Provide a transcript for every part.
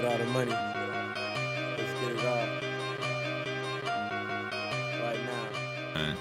get all the money. Let's get it off. Right now.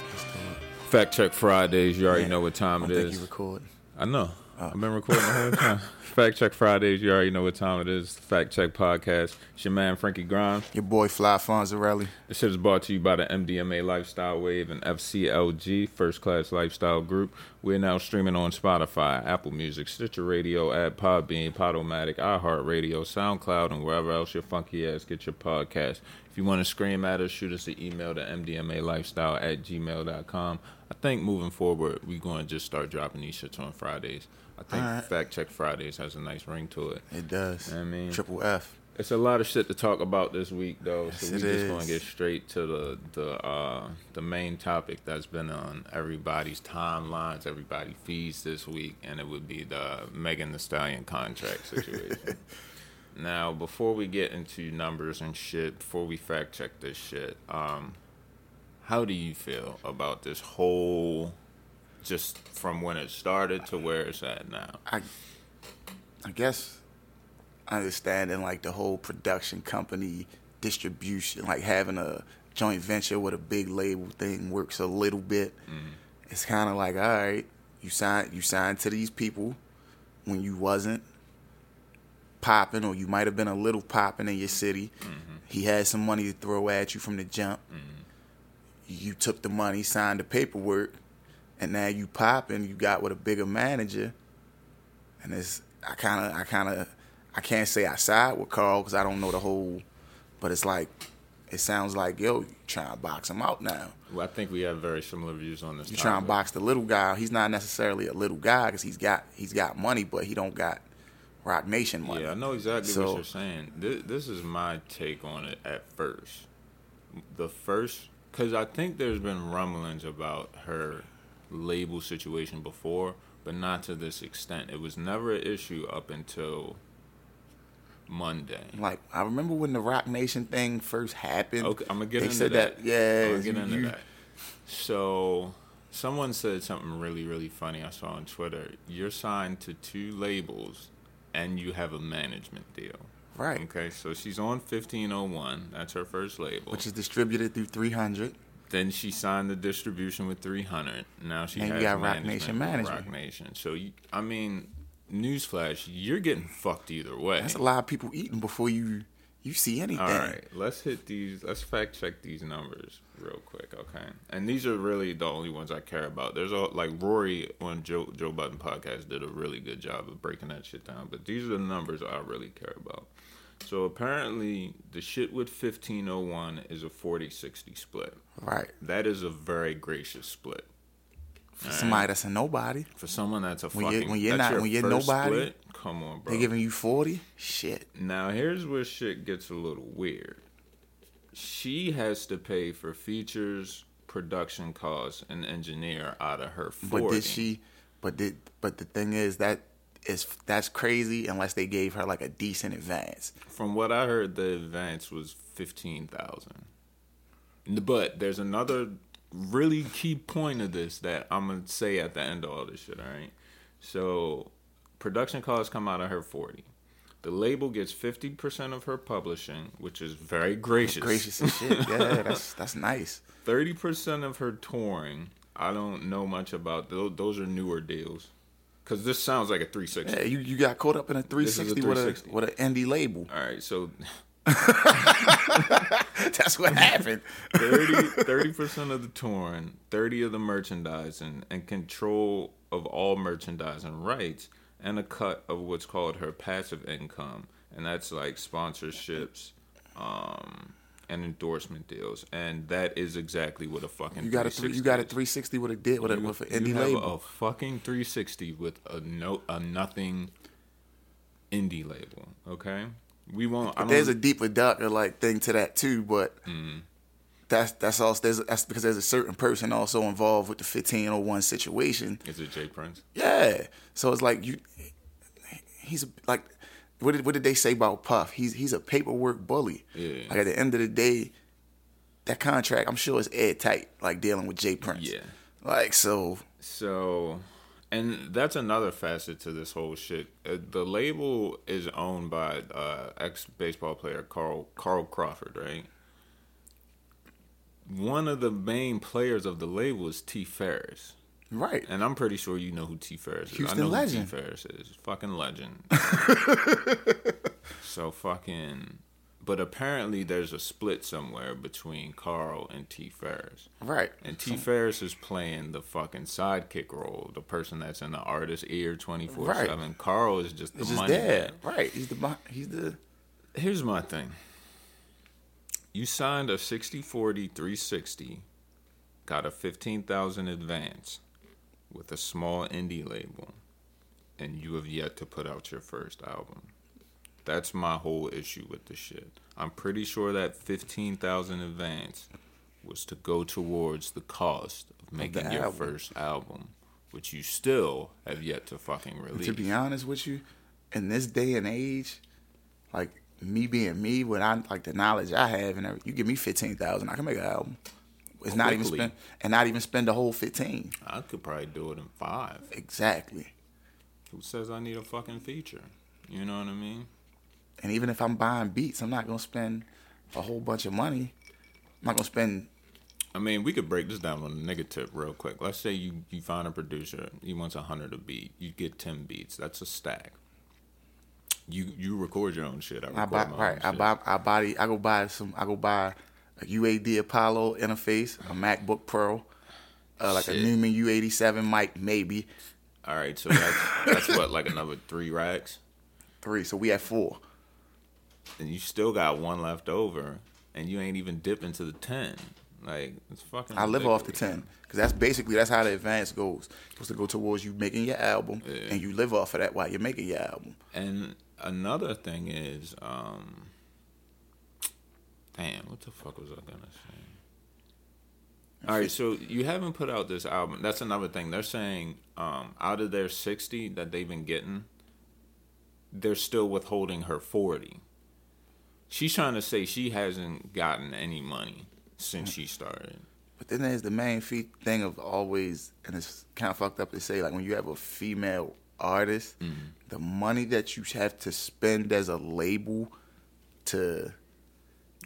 Fact check Fridays. You already Man, know what time I it don't think is. you recording. I know. I've been recording the whole time. Fact check Fridays. You already know what time it is. Fact check podcast. It's your man Frankie Grimes. Your boy Fly Fonzarelli. This shit is brought to you by the MDMA Lifestyle Wave and FCLG First Class Lifestyle Group. We're now streaming on Spotify, Apple Music, Stitcher Radio, Ad Podbean, Podomatic, iHeartRadio, SoundCloud, and wherever else your funky ass get your podcast. If you want to scream at us, shoot us an email to mdmalifestyle at gmail.com. I think moving forward, we're going to just start dropping these shits on Fridays. I think Alright. Fact Check Fridays has a nice ring to it. It does. I mean- Triple F. It's a lot of shit to talk about this week, though. Yes, so we're just gonna get straight to the the uh, the main topic that's been on everybody's timelines, everybody feeds this week, and it would be the Megan Thee Stallion contract situation. now, before we get into numbers and shit, before we fact check this shit, um, how do you feel about this whole, just from when it started to where it's at now? I I guess understanding like the whole production company distribution, like having a joint venture with a big label thing works a little bit. Mm-hmm. It's kind of like, all right, you signed you signed to these people when you wasn't popping, or you might have been a little popping in your city. Mm-hmm. He had some money to throw at you from the jump. Mm-hmm. You took the money, signed the paperwork, and now you popping. You got with a bigger manager and it's I kind of I kind of I can't say I side with Carl because I don't know the whole, but it's like it sounds like yo you trying to box him out now. Well, I think we have very similar views on this. You trying to box the little guy. He's not necessarily a little guy because he's got he's got money, but he don't got Roc Nation money. Yeah, I know exactly what you're saying. This, this is my take on it at first. The first, because I think there's been rumblings about her label situation before, but not to this extent. It was never an issue up until Monday. Like I remember when the Roc Nation thing first happened. Okay, I'm gonna get they into said that. that. yeah, I'm gonna get into you- that. So, someone said something really, really funny. I saw on Twitter. You're signed to two labels, and you have a management deal. Right. Okay, so she's on 1501. That's her first label. which is distributed through 300. Then she signed the distribution with 300. Now she And you has got Rock management Nation management. Roc Nation. So you, I mean, newsflash, you're getting fucked either way. That's a lot of people eating before you you see anything. All right, let's hit these. Let's fact check these numbers real quick, okay? And these are really the only ones I care about. There's a like Rory on Joe Joe Budden podcast did a really good job of breaking that shit down. But these are the numbers I really care about. So apparently, the shit with 1501 is a 40-60 split. Right. That is a very gracious split. For somebody that's a nobody, For someone that's a When fucking you're- when you're not- your when you're nobody, split, come on, bro. They're giving you 40. Shit. Now here's where shit gets a little weird. She has to pay for features, production costs, and engineer out of her 40. But did she? But did? But the thing is that is that's crazy unless they gave her like a decent advance. From what I heard, the advance was fifteen thousand. But there's another really key point of this that I'm gonna say at the end of all this shit. All right. So, production costs come out of her forty. The label gets fifty percent of her publishing, which is very gracious. Gracious and shit. Yeah, that's that's nice. Thirty percent of her touring. I don't know much about those. Those are newer deals. Cause this sounds like a three sixty. Yeah, you, you got caught up in a is a 360, with 360. a with an indie label. All right, so That's what happened. 30 percent of the touring, thirty of the merchandising, and control of all merchandising rights, and a cut of what's called her passive income, and that's like sponsorships, um, and endorsement deals, and that is exactly what a fucking You got a three, you got a 360 with a did with a with an indie you have label. a fucking 360 with a no a nothing indie label. Okay, we won't. I there's a deeper, darker like thing to that too. But Mm. that's that's also there's that's because there's a certain person also involved with the 1501 situation. Is it J Prince? Yeah, so it's like you, he's like, what did what did they say about Puff? He's he's a paperwork bully. Yeah. Like at the end of the day, that contract I'm sure is airtight. Like dealing with J Prince. Yeah. Like so, So, And that's another facet to this whole shit. Uh, the label is owned by uh, ex baseball player Carl Carl Crawford, right? One of the main players of the label is T. Ferris. Right. And I'm pretty sure you know who T. Ferris is. Houston I know legend. who T. Ferris is. Fucking legend. so fucking. But apparently there's a split somewhere between Carl and T. Ferris. Right. And T. Ferris is playing the fucking sidekick role, the person that's in the artist's ear 24 Right. 7. Carl is just the It's just money man. Right. He's the he's the Here's my thing you signed a 60 40 360, got a 15,000 advance with a small indie label, and you have yet to put out your first album. That's my whole issue with the shit. I'm pretty sure that 15,000 advance was to go towards the cost of making your album. first album, which you still have yet to fucking release. to be honest with you, in this day and age, like me being me, with I like the knowledge I have and everything, you give me fifteen thousand, I can make an album. It's not even spend and not even spend the whole fifteen. I could probably do it in five. Exactly. Who says I need a fucking feature? You know what I mean? And even if I'm buying beats, I'm not gonna spend a whole bunch of money. I'm not gonna spend I mean, we could break this down on a negative real quick. Let's say you, you find a producer, he wants a hundred a beat. You get ten beats. That's a stack. You you record your own shit. I record I buy right. own I shit. buy I buy I go buy some I go buy a UAD Apollo interface, a MacBook Pro, uh, like Shit. a Neumann U87 mic, maybe All right, so that's that's what like another three racks, three. So we have four. and you still got one left over, and you ain't even dipping to the ten. Like it's fucking. I live off the ten because that's basically that's how the advance goes. It's supposed to go towards you making your album, Yeah. and you live off of that while you're making your album. And another thing is, um, damn, what the fuck was I gonna say? All right, so you haven't put out this album. That's another thing. They're saying um, out of their sixty that they've been getting, they're still withholding her forty. She's trying to say she hasn't gotten any money since she started. But then there's the main fe- thing of always, and it's kind of fucked up to say, like when you have a female artist, Mm-hmm. the money that you have to spend as a label to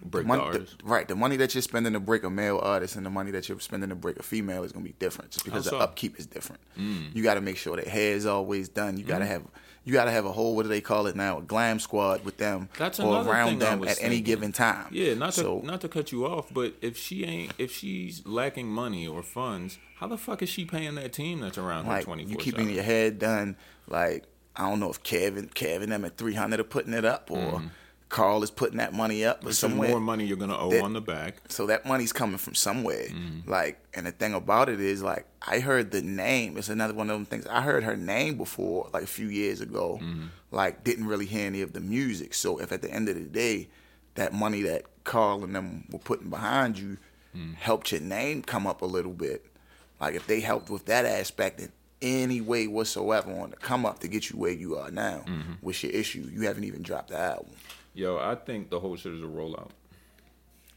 Break money, the artist. right, the money that you're spending to break a male artist and the money that you're spending to break a female is gonna be different, just because the upkeep is different. Mm. You got to make sure that hair is always done. You got to have you got to have a whole what do they call it now, a glam squad with them That's or around them at any given time. Yeah, not to so not to cut you off, but if she ain't if she's lacking money or funds, how the fuck is she paying that team that's around her like twenty you four keeping seven? your head done. Like I don't know if Kevin Kevin them at three hundred are putting it up or Carl is putting that money up It's some somewhere. more money you're gonna owe that- on the back. So that money's coming from somewhere. Mm-hmm. Like, and the thing about it is, like, I heard the name. It's another one of them things. I heard her name before, like a few years ago. Mm-hmm. Like, didn't really hear any of the music. So if at the end of the day, that money that Carl and them were putting behind you Mm. helped your name come up a little bit. Like, if they helped with that aspect in any way whatsoever on the come up to get you where you are now, Mm-hmm. what's your issue? You haven't even dropped the album. Yo, I think the whole shit is a rollout.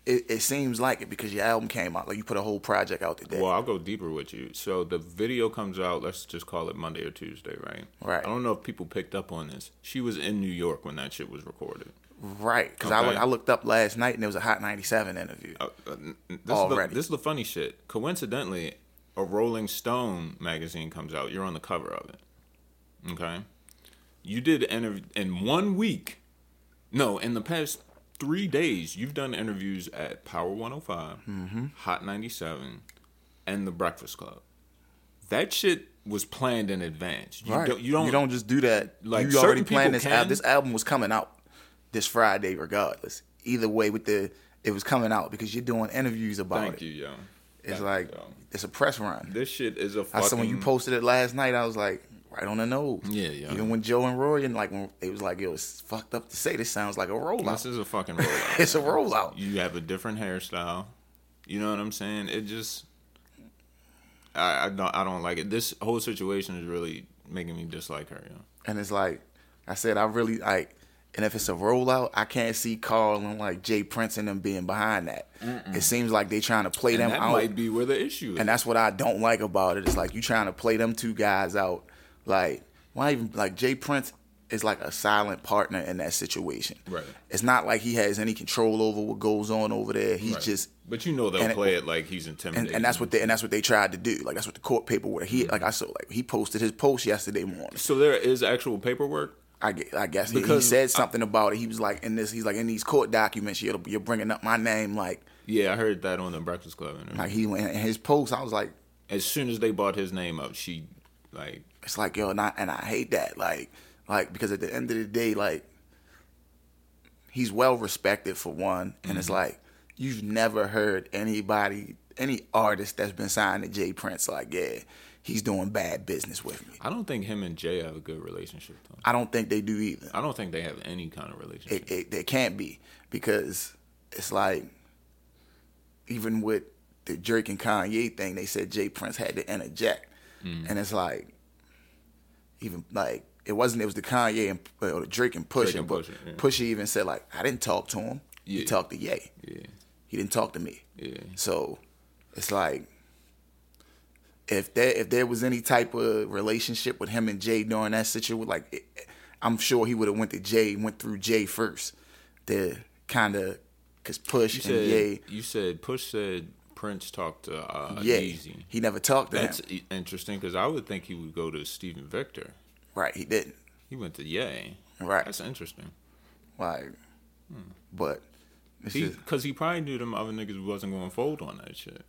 It, it seems like it because your album came out. Like you put a whole project out today. Well, I'll go deeper with you. So the video comes out. Let's just call it Monday or Tuesday, right? Right. I don't know if people picked up on this. She was in New York when that shit was recorded. Right, because I, Okay. look, I looked up last night and there was a Hot 97 interview. Uh, uh, this, is the, Already. this is the funny shit. Coincidentally, a Rolling Stone magazine comes out. You're on the cover of it. Okay. You did interview in one week. No, in the past three days, you've done interviews at Power 105, Mm-hmm. Hot 97, and The Breakfast Club. That shit was planned in advance. You right. don't. You don't. just do that. like, you already planned this album. This album was coming out this Friday, regardless. Either way, with the it was coming out because you're doing interviews about Thank it. you, yo. It's Thank like you, yo. it's a press run. This shit is a I fucking. saw when you posted it last night. I was like, right on the nose. Yeah, yeah. Even when Joe and Roy and like when it was like, yo, it's fucked up to say this sounds like a rollout. This is a fucking rollout. it's a rollout. you have a different hairstyle. You know what I'm saying? It just, I, I don't, I don't like it. This whole situation is really making me dislike her. Know? And it's like I said, I really like And if it's a rollout, I can't see Carl and like J Prince and them being behind that. It seems like they trying to play And them that out. might be where the issue is. And that's what I don't like about it. It's like you trying to play them two guys out. Like why even like J Prince is like a silent partner in that situation. Right. It's not like he has any control over what goes on over there. He's Right. just But you know they'll and it- play it like he's intimidating. and, and that's what they and that's what they tried to do. Like that's what the court paperwork. He like I saw like he posted his post yesterday morning. So there is actual paperwork. I, gue- I guess he, he said something about it. He was like in this. He's like in these court documents. You're, you're bringing up my name like Yeah, I heard that on the Breakfast Club interview. like he went in his post. I was like, as soon as they brought his name up, she like it's like yo, and I, and I hate that. Like like because at the end of the day, like he's well respected for one, and it's like you've never heard anybody, any artist that's been signed to J Prince, like yeah, he's doing bad business with me. I don't think him and Jay have a good relationship though. I don't think they do either. I don't think they have any kind of relationship. it, it, they can't be because it's like even with the Drake and Kanye thing, they said J Prince had to interject, Mm-hmm. and it's like even like it wasn't it was the Kanye and or the Drake and Pusha, Drake and Pusha, yeah. Pusha even said like I didn't talk to him, he Yeah. talked to Ye, yeah, he didn't talk to me, yeah. so it's like. If there if there was any type of relationship with him and Jay during that situation, like it, I'm sure he would have went to Jay, went through Jay first, to kind of cause Push You and said Ye, you said Push said Prince talked to uh, yeah, Yeezy. he never talked to That's him. interesting because I would think he would go to Steven Victor. Right, he didn't. He went to Ye. Right, That's interesting. like, but it's Because he, probably knew them other niggas wasn't going to fold on that shit.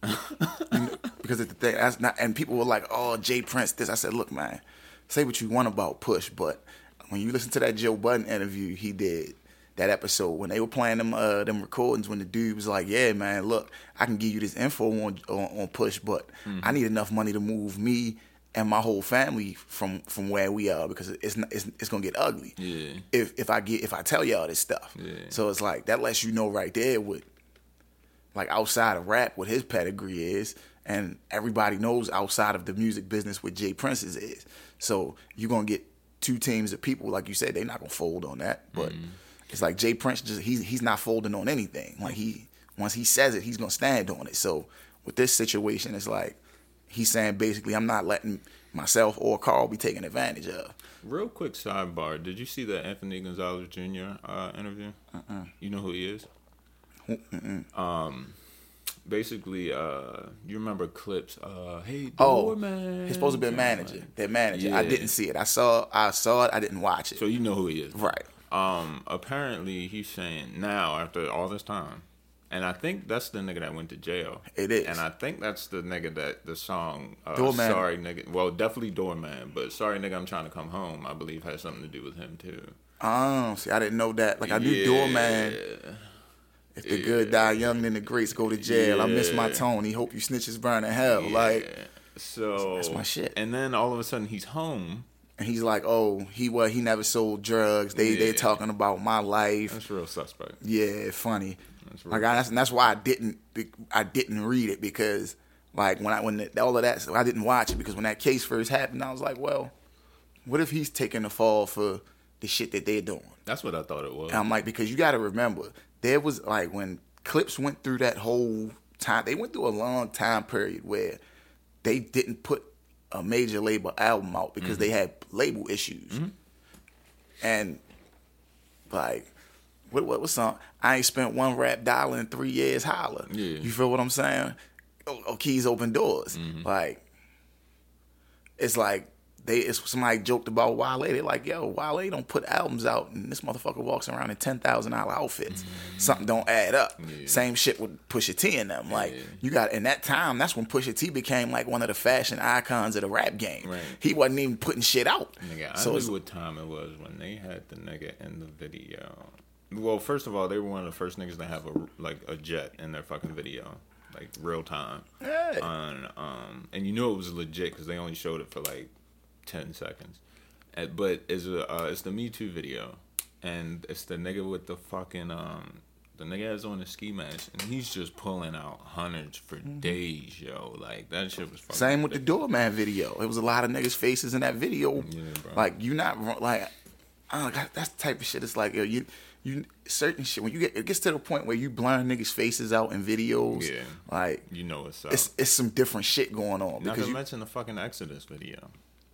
because it's the thing. That's not, and people were like, "Oh, J Prince." This, I said, "Look, man, say what you want about Push, but when you listen to that Joe Budden interview he did." That episode when they were playing them uh, them recordings when the dude was like, "Yeah, man, look, I can give you this info on on, on Push, but I need enough money to move me and my whole family from from where we are because it's not, it's, it's gonna get ugly. Yeah. If if I get if I tell y'all this stuff, Yeah. so it's like that lets you know right there what like outside of rap what his pedigree is and everybody knows outside of the music business what J Prince's is. So you're gonna get two teams of people, like you said, they're not gonna fold on that. But it's like J Prince just he's he's not folding on anything. Like he once he says it, he's gonna stand on it. So with this situation, it's like he's saying basically I'm not letting myself or Carl be taken advantage of. Real quick sidebar. Did you see the Anthony Gonzalez Jr. Uh, interview? uh You know who he is? Um, basically, uh, you remember Clipse? Uh, hey, Oh, doorman. he's supposed to be a manager. Their manager. I didn't see it. I saw I saw it. I didn't watch it. So you know who he is, right. Um, apparently he's saying now after all this time, and I think that's the nigga that went to jail. It is. and I think that's the nigga that the song uh, Doorman. "Sorry Nigga." Well, definitely Doorman, but "Sorry Nigga, I'm Trying to Come Home." I believe has something to do with him too. Oh, see, I didn't know that. Like I knew Yeah. Doorman. If the good die young, then the greats go to jail. I miss my Yeah. Tony. Hope you snitches burn in hell. Like, so That's my shit. And then all of a sudden he's home. And he's like, oh, he what? He never sold drugs. They they Yeah. talking about my life. That's real suspect. Yeah, funny. That's Like. I, that's, and that's why I didn't I didn't read it because like when I when the, all of that I didn't watch it because when that case first happened I was like, well, what if he's taking the fall for the shit that they're doing? That's what I thought it was. And I'm like, because you got to remember, there was like when Clipse went through that whole time, they went through a long time period where they didn't put a major label album out because they mm-hmm. had label issues. Mm-hmm. And like, what what was song? I ain't spent one rap dollar in three years. Holla, Yeah. you feel what I'm saying? Oh, oh, keys open doors. Mm-hmm. Like, it's like they it's somebody joked about Wale. They like, yo, Wale don't put albums out, and this motherfucker walks around in ten thousand dollar outfits. Something don't add up. Yeah. Same shit with Pusha T and them. Like, Yeah. you got in that time. That's when Pusha T became like one of the fashion icons of the rap game. Right. He wasn't even putting shit out. Nigga, I so it's, knew what time it was when they had the nigga in the video. Well, first of all, they were one of the first niggas to have a like a jet in their fucking video, like real time. Hey. On um, and you knew it was legit because they only showed it for like ten seconds. Uh, but it's a uh, it's the Me Too video, and it's the nigga with the fucking um. The nigga has on a ski mask and he's just pulling out hundreds for days, yo. Like that shit was fucking Mm-hmm. Same with the Doorman video. It was a lot of niggas' faces in that video. Yeah, bro. like you not like I don't that's the type of shit. It's like yo, you you certain shit when you get it gets to the point where you blur niggas' faces out in videos. Yeah. like You know what's up. it's it's some different shit going on Not because to you, mention the fucking Exodus video,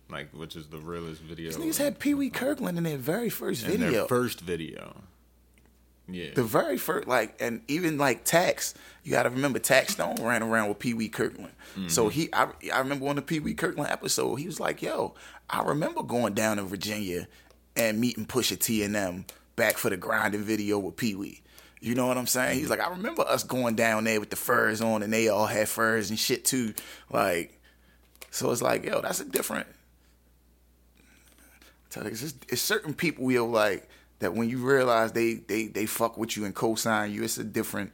like which is the realest video. these niggas had Pee Wee Kirkland in their very first in video. their first video. Yeah. the very first, like, and even like Tax, you got to remember Taxstone ran around with Pee Wee Kirkland. Mm-hmm. So he, I, I remember on the Pee Wee Kirkland episode, he was like, "Yo, I remember going down to Virginia and meeting Pusha T and them back for the grinding video with Pee Wee." You know what I'm saying? He's like, I remember us going down there with the furs on, and they all had furs and shit too. Like, so it's like, yo, that's a different. Tell It's, it's certain people you'll like that when you realize they they they fuck with you and co-sign you, it's a different,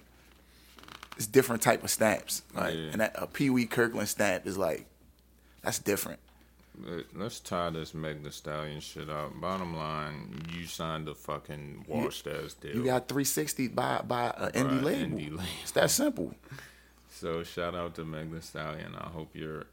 it's different type of stamps. Like, Yeah. and that a Pee Wee Kirkland stamp is like, that's different. Let's tie this Meg Thee Stallion shit up. Bottom line, you signed a fucking washed ass deal. You got 360 by by uh, an indie label. indie label. It's that simple. so shout out to Meg Thee Stallion. I hope your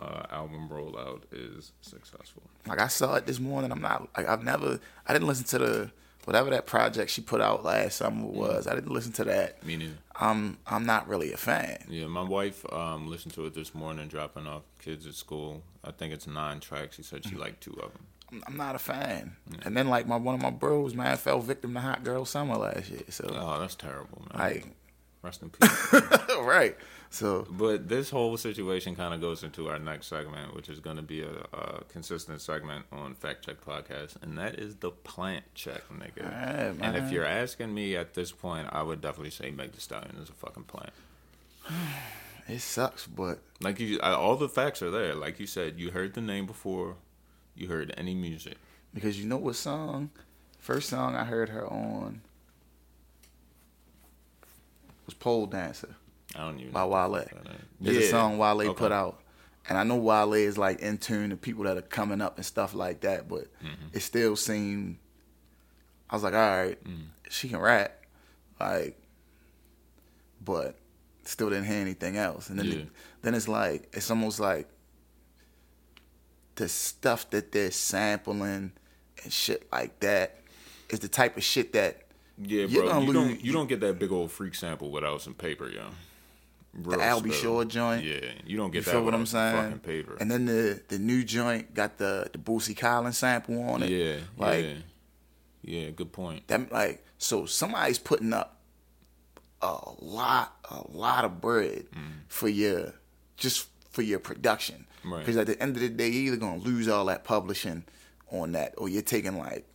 uh, album rollout is successful. Like I saw it this morning. I'm not like I've never. I didn't listen to the whatever that project she put out last summer was. I didn't listen to that. Me neither. I'm I'm not really a fan. Yeah, my wife um, listened to it this morning, dropping off kids at school. I think it's nine tracks. She said she liked two of them. I'm, not a fan. And then like my one of my bros, man, fell victim to hot girl summer last year. So Oh, that's terrible, man. like, Rest in peace. right. So But this whole situation kind of goes into our next segment, which is going to be a, a consistent segment on Fact Check Podcast, and that is the plant check, nigga. And if you're asking me at this point, I would definitely say Meg Thee Stallion is a fucking plant. it sucks, but Like you, I, all the facts are there. Like you said, you heard the name before, you heard any music. because you know what song? First song I heard her on was Pole Dancer. I don't even by know Wale. what that is. There's a song Wale Okay. put out, and I know Wale is like in tune to people that are coming up and stuff like that, but Mm-hmm. it still seemed. I was like, all right, Mm. she can rap, like, but still didn't hear anything else. And then, Yeah. then it's like it's almost like the stuff that they're sampling and shit like that is the type of shit that Yeah, You're bro. You don't, you don't get that big old freak sample without some paper, yo. The Albie. Shore joint. Yeah, you don't get You that feel what I'm saying? fucking paper. And then the the new joint got the the Bootsy Collins sample on it. yeah, like yeah, yeah. Good point. that. Like so, somebody's putting up a lot, a lot of bread for your just for your production. Mm. Right. Because at the end of the day, you're either gonna lose all that publishing on that, or you're taking like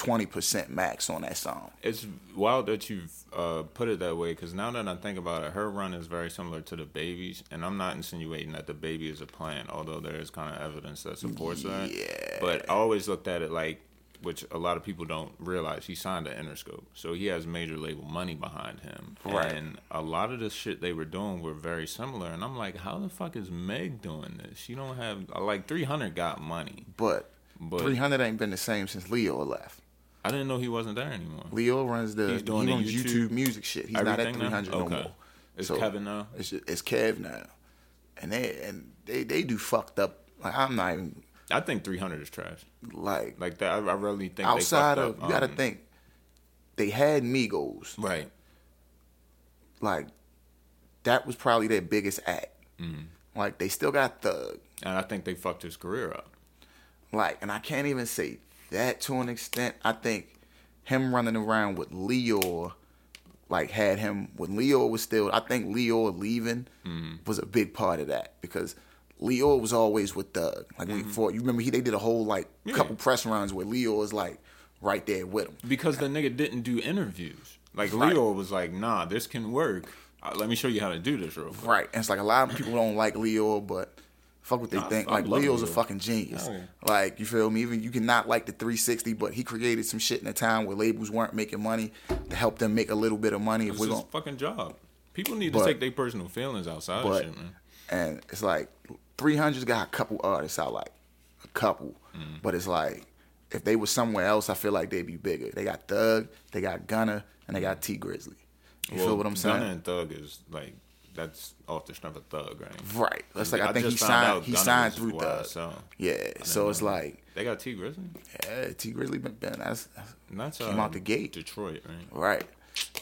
twenty percent max on that song. It's wild that you've uh, put it that way because now that I think about it, her run is very similar to DaBaby's, and I'm not insinuating that the baby is a plant, although there is kind of evidence that supports that. Yeah. But I always looked at it like, which a lot of people don't realize, he signed to Interscope, so he has major label money behind him. Right. And a lot of the shit they were doing were very similar, and I'm like, how the fuck is Meg doing this? She don't have like 300 got money, But, but 300 ain't been the same since Lyor left. I didn't know he wasn't there anymore. Lyor runs the He's doing he runs YouTube- YouTube, music shit. He's not at Everything now? 300 no Okay. more. It's So- Kevin now. It's it's Kev now, and they and they they do fucked up. Like I'm not even I think 300 is trash. like, Like that, I, I really think outside of fucked you got to um, think they had Migos. right. Like that was probably their biggest act. Mm-hmm. Like they still got Thug. And I think they fucked his career up. Like, and I can't even say that to an extent. I think him running around with Lyor, like had him when Lyor was still. I think Lyor leaving Mm-hmm. was a big part of that because Lyor was always with Thug. Like we for you remember he they did a whole like Mm-hmm. Yeah. couple press runs where Lyor was like right there with him. Because the nigga didn't do interviews. Like Right. Lyor was like, "Nah, this can work. Uh, let me show you how to do this real quick." Right, and it's like a lot of people don't like Lyor, but. Fuck what they think. I Like love Lyor's a fucking genius. Hell yeah. Like you feel me? Even you cannot like the 360, but he created some shit in a time where labels weren't making money to help them make a little bit of money. If It's we're his going, fucking job. People need to take their personal feelings outside of but shit, man. and it's like 300's got a couple artists I like, a couple, Mm-hmm. but it's like if they were somewhere else, I feel like they'd be bigger. They got Thug, they got Gunna, and they got Tee Grizzley. You feel what I'm saying? Gunna and Thug is like that's off the strength of Thug, right? Right. That's like I, think he signed. He Gunna signed through Wild Thug. Son. Yeah. So it's know. like, They got Tee Grizzley. yeah, Tee Grizzley been, been that's, that's Came uh, out the gate. Detroit, right? right.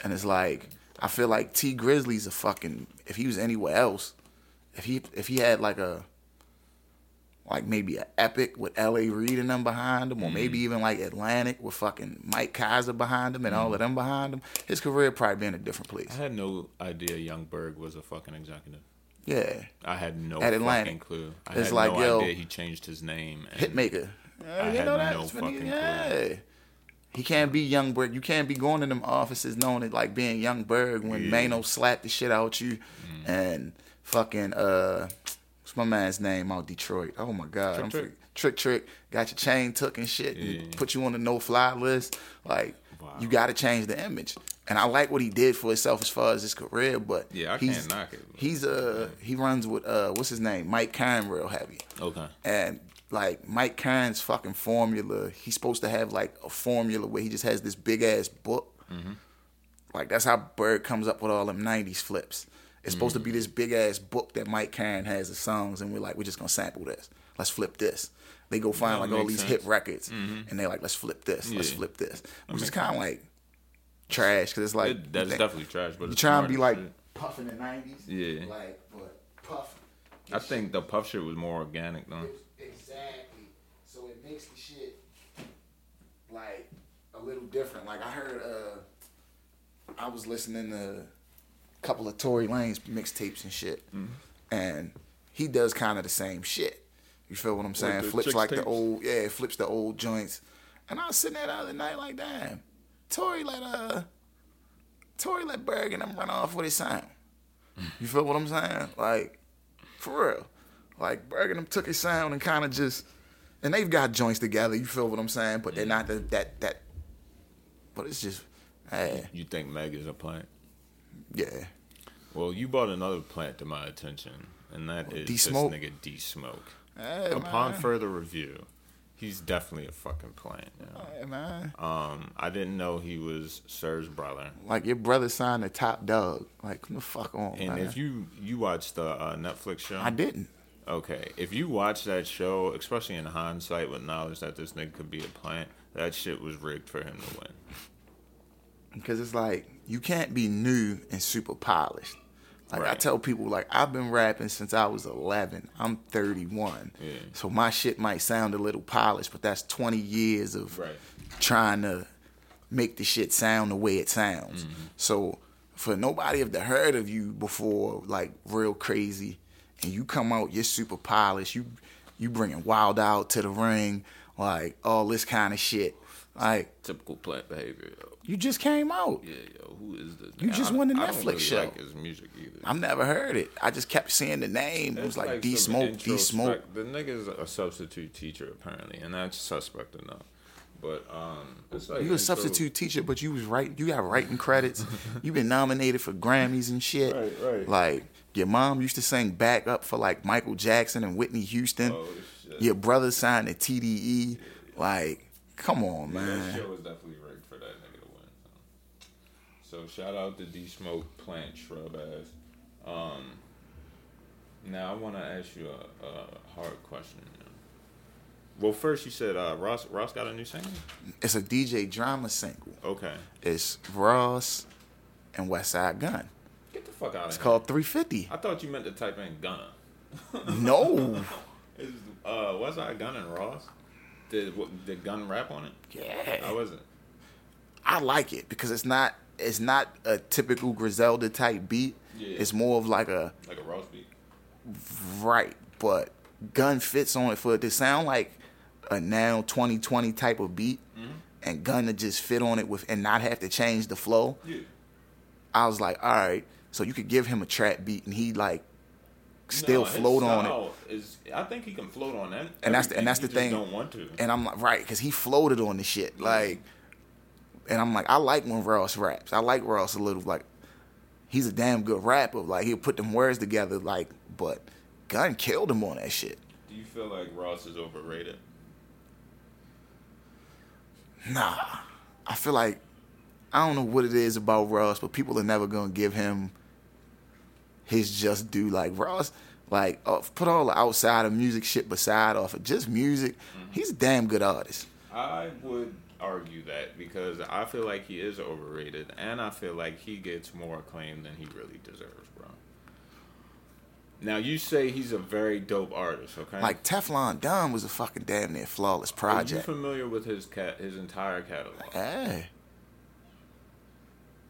And it's like I feel like Tee Grizzley's a fucking. If he was anywhere else, if he if he had like a like maybe an epic with L.A. Reid and them behind him, or maybe mm-hmm. even like Atlantic with fucking Mike Kaiser behind him and all of mm-hmm. them behind him, his career probably be in a different place. I had no idea Young Berg was a fucking executive. Yeah, I had no At Atlantic. fucking clue. I It's had like, no yo, idea he changed his name. Hitmaka. Yeah, I you had know that? no It's fucking yeah. He can't be Young Berg. You can't be going to them offices knowing it like being Young Berg when Yeah. Mano slapped the shit out you mm. and fucking uh what's my man's name out Detroit? Oh my god. Trick I'm Trick. Trick Trick got your chain took and shit and put you on the no fly list. Like Wow. you gotta change the image. And I like what he did for himself as far as his career, but Yeah, I he's, can't knock it. He's uh he runs with uh what's his name? Mike Caren real heavy. Okay. And like Mike Caren's fucking formula, he's supposed to have like a formula where he just has this big ass book. Like that's how Berg comes up with all them '90s flips. It's supposed to be this big ass book that Mike Caren has of songs, and we're like, we're just gonna sample this. Let's flip this. They go find That like all makes these sense. hit records, and they're like, let's flip this. Let's Yeah. flip this, which is makes kind of like trash because it's like It, that's you think- definitely trash, but you it's trying to be like shit. puffing the '90s, Yeah. like but puff. I think the puff shit was more organic though. Exactly. So it makes the shit like a little different. Like I heard uh I was listening to couple of Tory Lanez mixtapes and shit. And he does kind of the same shit. You feel what I'm saying? the flips like the old yeah, flips the old joints. And I was sitting there the other night like, damn, Tory let uh Tory let Berg and them run off with his sound. You feel what I'm saying? Like, for real. Like Berg and them took his sound and kind of just, and they've got joints together. You feel what I'm saying? But they're not the, that that. But it's just, eh, You think Meg is a plant? Yeah. Well, you brought another plant to my attention, and that is this D-Smoke? nigga D Smoke. Hey, Upon man. further review, he's definitely a fucking plant. you know. Hey, man. Um, I didn't know he was SiR's brother. Like your brother signed the top dog. Like come the fuck on, And man. if you you watched the uh, Netflix show, I didn't. Okay, if you watch that show, especially in hindsight, with knowledge that this nigga could be a plant, that shit was rigged for him to win. Because it's like you can't be new and super polished. Like I tell people, like I've been rapping since I was 11. I'm 31, Yeah. so my shit might sound a little polished, but that's 20 years of Right. trying to make the shit sound the way it sounds. Mm-hmm. So for nobody have heard of you before, like real crazy, and you come out, you're super polished. You you bringing Wild Out to the ring, like all this kind of shit. Like Typical plant behavior. Yo. you just came out. Yeah, yo, who is this? You nigga? just I- won the I don't Netflix really show. Like his music either. I've never heard it. I just kept seeing the name. It was It's like, D Smoke, D Smoke. The nigga's a substitute teacher apparently, and that's suspect enough. But um, it's like You a substitute teacher, but you was right. You got writing credits. You've been nominated for Grammys and shit. Right, right. Like your mom used to sing back up for like Michael Jackson and Whitney Houston. Oh. Your brother signed to TDE. Like, come on, Yeah, man. That show was definitely rigged for that nigga to win. So, so shout out to D Smoke Plant Shrub ass. Um, now I want to ask you a, a hard question. Well, first you said uh, Ross Ross got a new single. It's a DJ drama single. Okay, It's Ross and Westside Gunn. get the fuck out of It's here. called 350. I thought you meant to type in Gunna. No. Is uh, was I Gun and Ross? Did what, did Gunn rap on it? I Yeah. wasn't. I like it because it's not it's not a typical Griselda type beat. Yeah. It's more of like a Like a Ross beat. right, but Gunn fits on it for it to sound like a now 2020 type of beat, Mm-hmm. and Gunn to just fit on it with and not have to change the flow. Yeah. I was like, all right, so you could give him a trap beat and he like still No, float on it. I think he can float on that. And that's the- and that's He the thing. Don't want to. And I'm like, right, because he floated on the shit. Mm-hmm. Like, and I'm like, I like when Ross raps. I like Ross a little. Like, he's a damn good rapper. Like, he'll put them words together. Like, but Gunn killed him on that shit. Do you feel like Ross is overrated? Nah, I feel like I don't know what it is about Ross, but people are never gonna give him his just due. Like Ross, like uh, put all the outside of music shit beside off of just music. He's a damn good artist. I would argue that because I feel like he is overrated, and I feel like he gets more acclaim than he really deserves, bro. Now you say he's a very dope artist, okay? Like Teflon Don was a fucking damn near flawless project. Are you familiar with his cat, his entire catalog? Hey.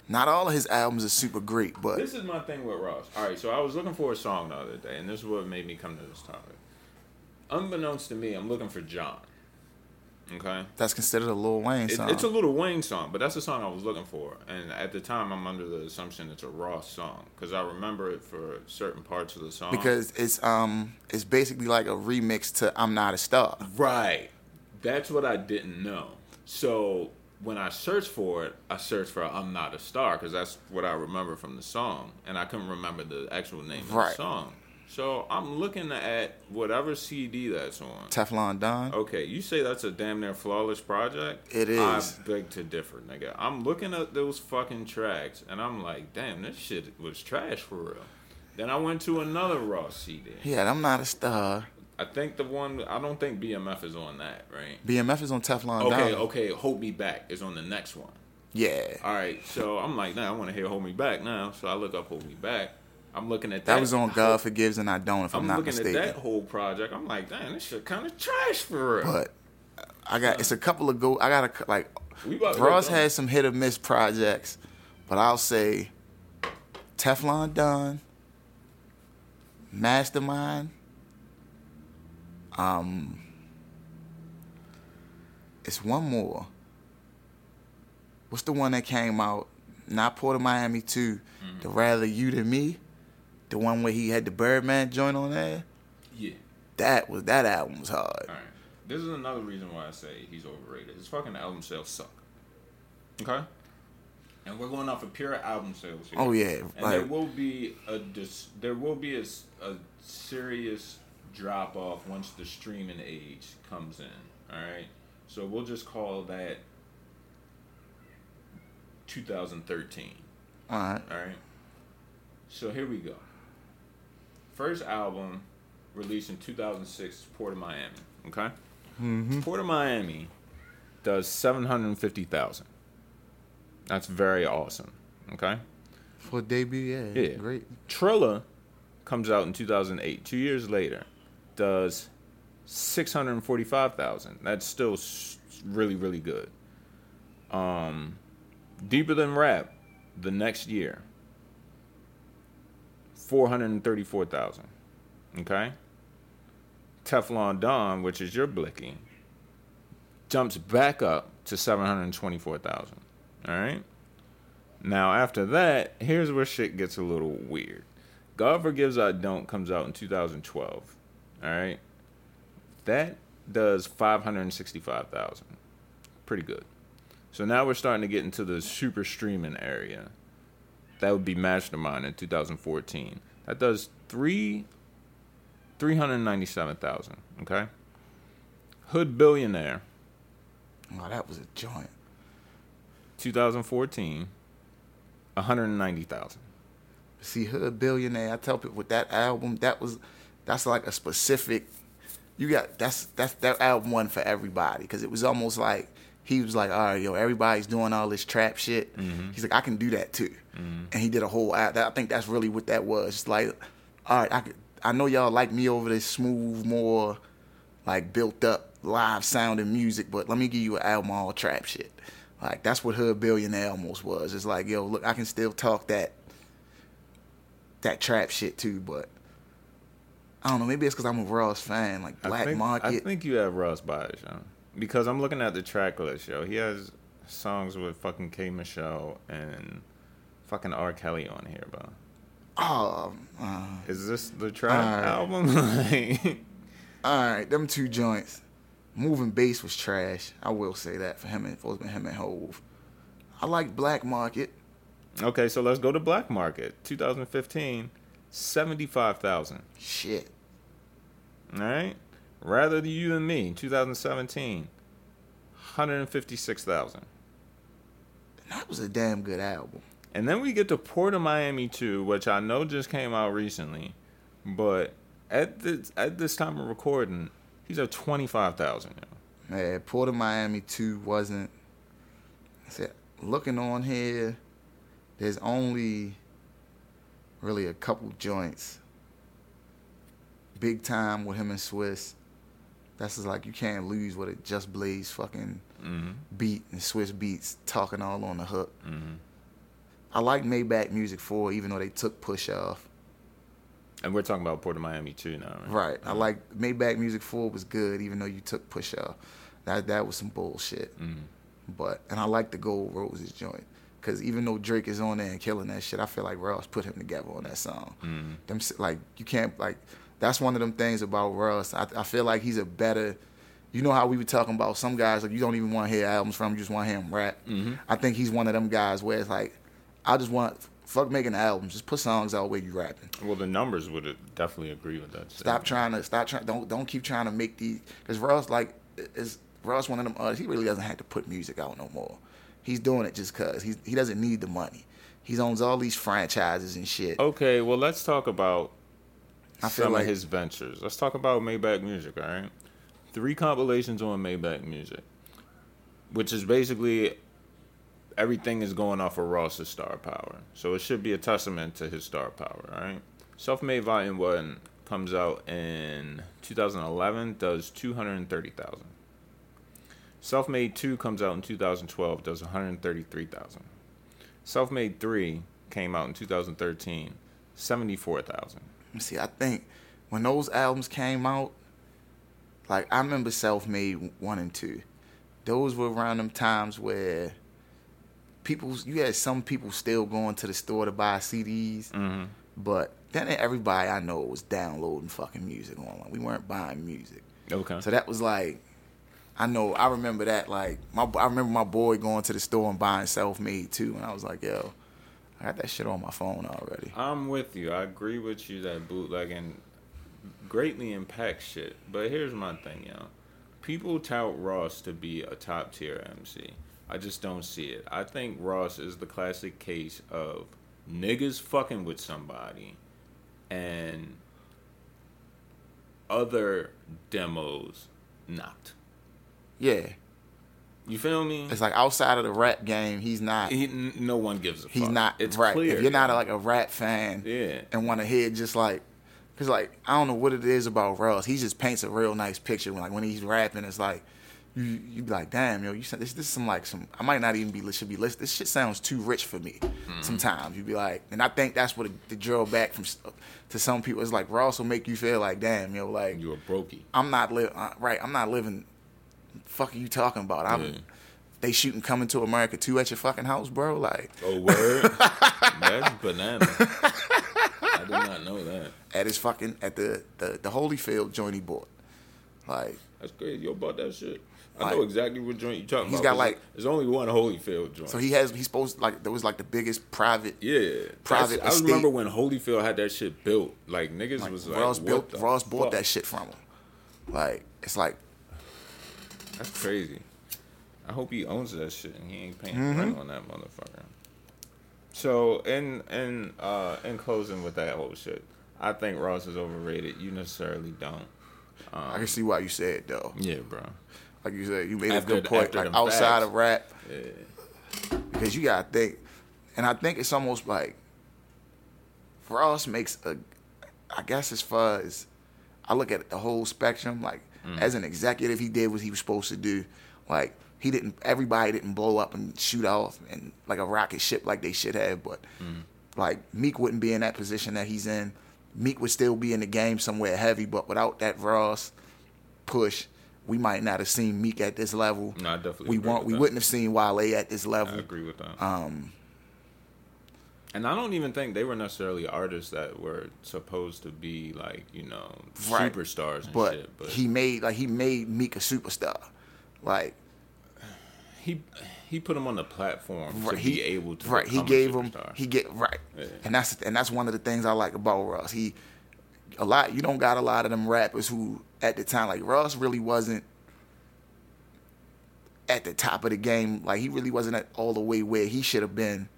Not all of his albums are super great, but This is my thing with Ross. All right, so I was looking for a song the other day, and this is what made me come to this topic. Unbeknownst to me, I'm looking for John. Okay, that's considered a Lil Wayne it, song. it's a Lil Wayne song, but that's the song I was looking for. And at the time, I'm under the assumption it's a Ross song because I remember it for certain parts of the song. because it's um it's basically like a remix to I'm Not a Star. Right. That's what I didn't know. So when I searched for it, I searched for "I'm Not a Star" because that's what I remember from the song, and I couldn't remember the actual name of the song. So I'm looking at whatever CD that's on. Teflon Don. Okay, you say that's a damn near flawless project. It is. I beg to differ, nigga. I'm looking at those fucking tracks, and I'm like, damn, this shit was trash for real. Then I went to another Ross CD. Yeah, I'm Not a Star. I think the one I don't think BMF is on that, right? BMF is on Teflon Okay, Don. okay, Hold Me Back is on the next one. Yeah. All right, so I'm like, nah, I want to hear Hold Me Back now. So I look up Hold Me Back. I'm looking at that. That was on God Forgives and I Don't, if I'm, I'm not looking mistaken. at that whole project. I'm like, damn, this shit kind of trash for real. But I got it's a couple of go. I got a like. We Ross had some hit or miss projects, but I'll say Teflon Don, Mastermind. Um, it's one more. What's the one that came out? Not Port of Miami 2. Mm-hmm. The Rather You Than Me. The one where he had the Birdman joint on there. yeah. That was that album was hard. All right. This is another reason why I say he's overrated. His fucking album sales suck. Okay. And we're going off of pure album sales here. Oh yeah, And there will be a dis- there will be a serious drop off once the streaming age comes in. All right, so we'll just call that 2013. all right. All right. So here we go. First album released in 2006, Port of Miami. Okay. Mm-hmm. Port of Miami does 750,000. That's very awesome. Okay. For debut, yeah, Yeah. great. Trilla comes out in 2008. Two years later, does 645,000. That's still really, really good. Um, Deeper Than Rap, the next year, 434,000. Okay? Teflon Don, which is your Blicky, jumps back up to 724,000. All right? Now, after that, here's where shit gets a little weird. God Forgives I Don't comes out in 2012. All right? That does 565,000. Pretty good. So now we're starting to get into the super streaming area. That would be Mastermind in 2014. That does three 397,000, okay? Hood Billionaire Oh, that was a joint. 2014 190,000. See, Hood Billionaire. I tell people with that album, that was that's like a specific. You got that's that's that album one for everybody because it was almost like he was like, all right, yo, everybody's doing all this trap shit. Mm-hmm. He's like, I can do that too, mm-hmm. and he did a whole. that- I think that's really what that was. It's like, all right, I could, I know y'all like me over this smooth, more like built up live sounding music, but let me give you an album all trap shit. Like that's what Hood Billionaire almost was. It's like, yo, look, I can still talk that that trap shit too, but I don't know. Maybe it's because I'm a Ross fan, like Black I think, Market. I think you have Ross bias, yo. Because I'm looking at the track list, yo. He has songs with fucking K Michelle and fucking R. Kelly on here, bro. oh, uh, Is this the trap album? Like, all right, them two joints. Moving Bass was trash. I will say that for him and for him and Hove. I like Black Market. okay, so let's go to Black Market. 2015, 75,000. Shit. All right. Rather than You and Me, 2017, 156,000. That was a damn good album. And then we get to Port of Miami 2, which I know just came out recently, but at this at this time of recording, he's at twenty five thousand. Yeah, Port of Miami two wasn't. I said, looking on here, there's only really a couple joints. Big time with him and Swiss. That's just like you can't lose with it. Just Blaze fucking Mm-hmm. beat and Swiss beats talking all on the hook. Mm-hmm. I like Maybach Music 4, even though they took Push off. And we're talking about Port of Miami too now, right? Right. I like Maybach Music 4 was good, even though you took Push off. That that was some bullshit. Mm-hmm. But and I like the Gold Roses joint. Cause even though Drake is on there and killing that shit, I feel like Ross put him together on that song. Mm-hmm. Them like you can't like that's one of them things about Ross. I, I feel like he's a better. You know how we were talking about some guys like you don't even want to hear albums from, you just want to hear him rap. Mm-hmm. I think he's one of them guys where it's like, I just want fuck making albums, just put songs out where you rapping. Well, the numbers would definitely agree with that. Stop trying to stop trying. Don't don't keep trying to make these because Ross like is Ross one of them artists. He really doesn't have to put music out no more. He's doing it just cause he's he doesn't need the money. He owns all these franchises and shit. Okay, well, let's talk about I feel some like- of his ventures. Let's talk about Maybach Music, all right? Three compilations on Maybach Music, which is basically everything is going off of Ross's star power. So it should be a testament to his star power, all right? Self Made Volume 1 comes out in 2011, does 230,000. Self Made 2 comes out in 2012, does 133,000. Self Made 3 came out in 2013, 74,000. See, I think when those albums came out, like I remember Self Made one and two. Those were around them times where people you had some people still going to the store to buy CDs, Mm-hmm. but then everybody I know was downloading fucking music online. We weren't buying music. Okay. So that was like, I know, I remember that. Like, my, I remember my boy going to the store and buying self made too, and I was like, yo, I got that shit on my phone already. I'm with you. I agree with you that bootlegging greatly impacts shit. But here's my thing, yo. People tout Ross to be a top tier MC. I just don't see it. I think Ross is the classic case of niggas fucking with somebody and other demos not. Yeah, You feel me? it's like outside of the rap game, he's not. He, no one gives a He's fuck. not It's right. clear. If you're not like a rap fan, Yeah. and want to hear just like, cause like I don't know what it is about Ross. He just paints a real nice picture. When, like when he's rapping, it's like you you be like, damn, yo, you said this this is some like some. I might not even be should be listening. This shit sounds too rich for me. Mm-hmm. Sometimes you'd be like, and I think that's what the, the drill back from to some people is like Ross will make you feel like, damn, yo, like You a brokey. I'm not living right. I'm not living. Fuck are you talking about? I'm. Yeah. They shooting coming to America two at your fucking house, bro. Like Oh, word? That's banana. I did not know that. at his fucking at the the, the Holyfield joint he bought. Like That's crazy. You bought that shit. I Like- know exactly what joint you talking He's about. got like- there's only one Holyfield joint. so he has he's supposed like there was like the biggest private yeah, private I remember when Holyfield had that shit built. Like niggas like, was like, Ross built Ross bought fuck? that shit from him. Like it's like That's crazy. I hope he owns that shit and he ain't paying Mm-hmm. rent on that motherfucker. So in in uh in closing with that whole shit, I think Ross is overrated. You necessarily don't. I can see why you said though. Yeah, bro. Like you said, you made After- a good point. Like outside facts. of rap, Yeah. because you gotta think, and I think it's almost like Ross makes a. I guess as far as I look at the whole spectrum, like Mm. as an executive, he did what he was supposed to do. Like he didn't, everybody didn't blow up and shoot off and like a rocket ship like they should have. But Mm. like Meek wouldn't be in that position that he's in. Meek would still be in the game somewhere heavy, but without that Ross push, we might not have seen Meek at this level. No, I definitely we want we that. wouldn't have seen Wale at this level. I agree with that. Um, And I don't even think they were necessarily artists that were supposed to be like you know Right. superstars and but, shit. But he made like he made Meek a superstar. Like he he put him on the platform right, to be able to right. He gave him he get right, Yeah. and that's and that's one of the things I like about Ross. He a lot you don't got a lot of them rappers who at the time like Ross really wasn't at the top of the game. Like he really wasn't at all the way where he should have been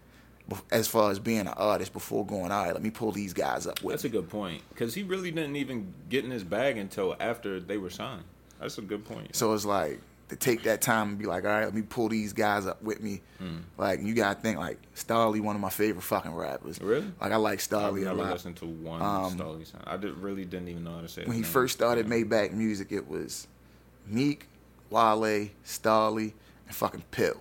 as far as being an artist before going, all right, let me pull these guys up with That's me. a good point because he really didn't even get in his bag until after they were signed. That's a good point. So it's like to take that time and be like, all right, let me pull these guys up with me. Hmm. Like you gotta think like Stalley, one of my favorite fucking rappers. Really? Like I like I've Stalley a lot. listened to one Um, Stolly song. I did, really didn't even know how to say. When he name. first started Maybach Music, it was Meek, Wale, Stalley, and fucking Pill.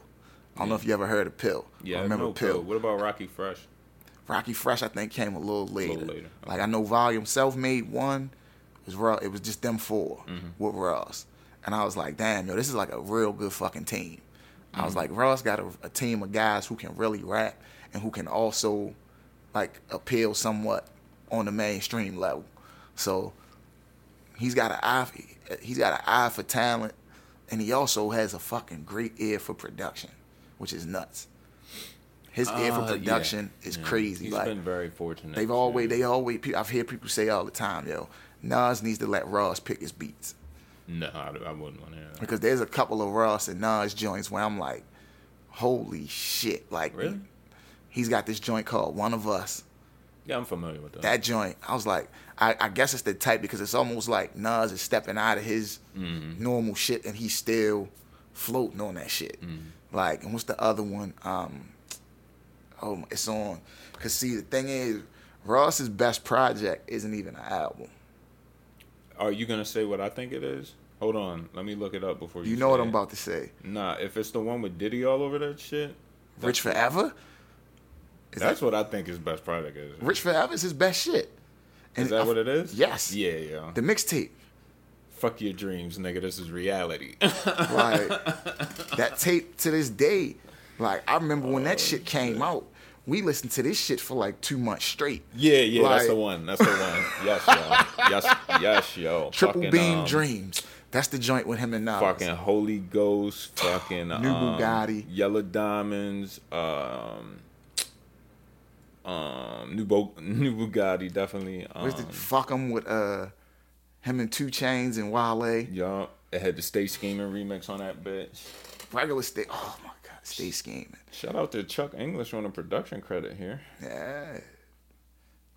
I don't know if you ever heard of Pill. Yeah, I remember no Pill. Pill. What about Rockie Fresh? Rockie Fresh, I think, came a little later. A little later, Like I know Volume Self Made One was raw. It was just them 4 Mm-hmm. with Ross, and I was like, damn, yo, this is like a real good fucking team. I Mm-hmm. was like, Ross got a, a team of guys who can really rap and who can also like appeal somewhat on the mainstream level. So he's got an eye. He's got an eye for talent, and he also has a fucking great ear for production, which is nuts. His ear for Uh, yeah. production is Yeah. crazy. He's like been very fortunate. they've always, they always. I've heard people say all the time, yo, Nas needs to let Ross pick his beats No, I, I wouldn't want to hear that. because there's a couple of Ross and Nas joints where I'm like, holy shit, like Really? he's got this joint called One of Us. Yeah, I'm familiar with that. That joint, I was like, I, I guess it's the type because it's almost like Nas is stepping out of his Mm-hmm. normal shit and he's still floating on that shit. Mm-hmm. Like, and what's the other one? Um, oh, it's on. Cause see, the thing is, Ross's best project isn't even an album. Are you gonna say what I think it is? Hold on, let me look it up before you. You know what I'm it. about to say. Nah, if it's the one with Diddy all over that shit, Rich Forever. Is that's that, what I think his best project is. Rich Forever is his best shit. is that what it is? Yes. Yeah, yeah. The mixtape. Fuck your dreams, nigga. This is reality. Like that tape to this day. Like I remember when Oh, that shit came out. We listened to this shit for like two months straight. yeah, yeah. that's the one. That's the one. Yes, yo. Yes, yes, yo. Triple Fucking, Beam um, Dreams. That's the joint with him and Nas. Fucking Holy Ghost, fucking New um, Bugatti. Yellow Diamonds, um, um, New Bo- New Bugatti, definitely. Um, Where's the fuck him with uh him and 2 Chainz and Wale. yeah, it had the Stay Scheming remix on that bitch. Regular stay. Oh my god, stay scheming. Shout out to Chuck English on the production credit here. Yeah.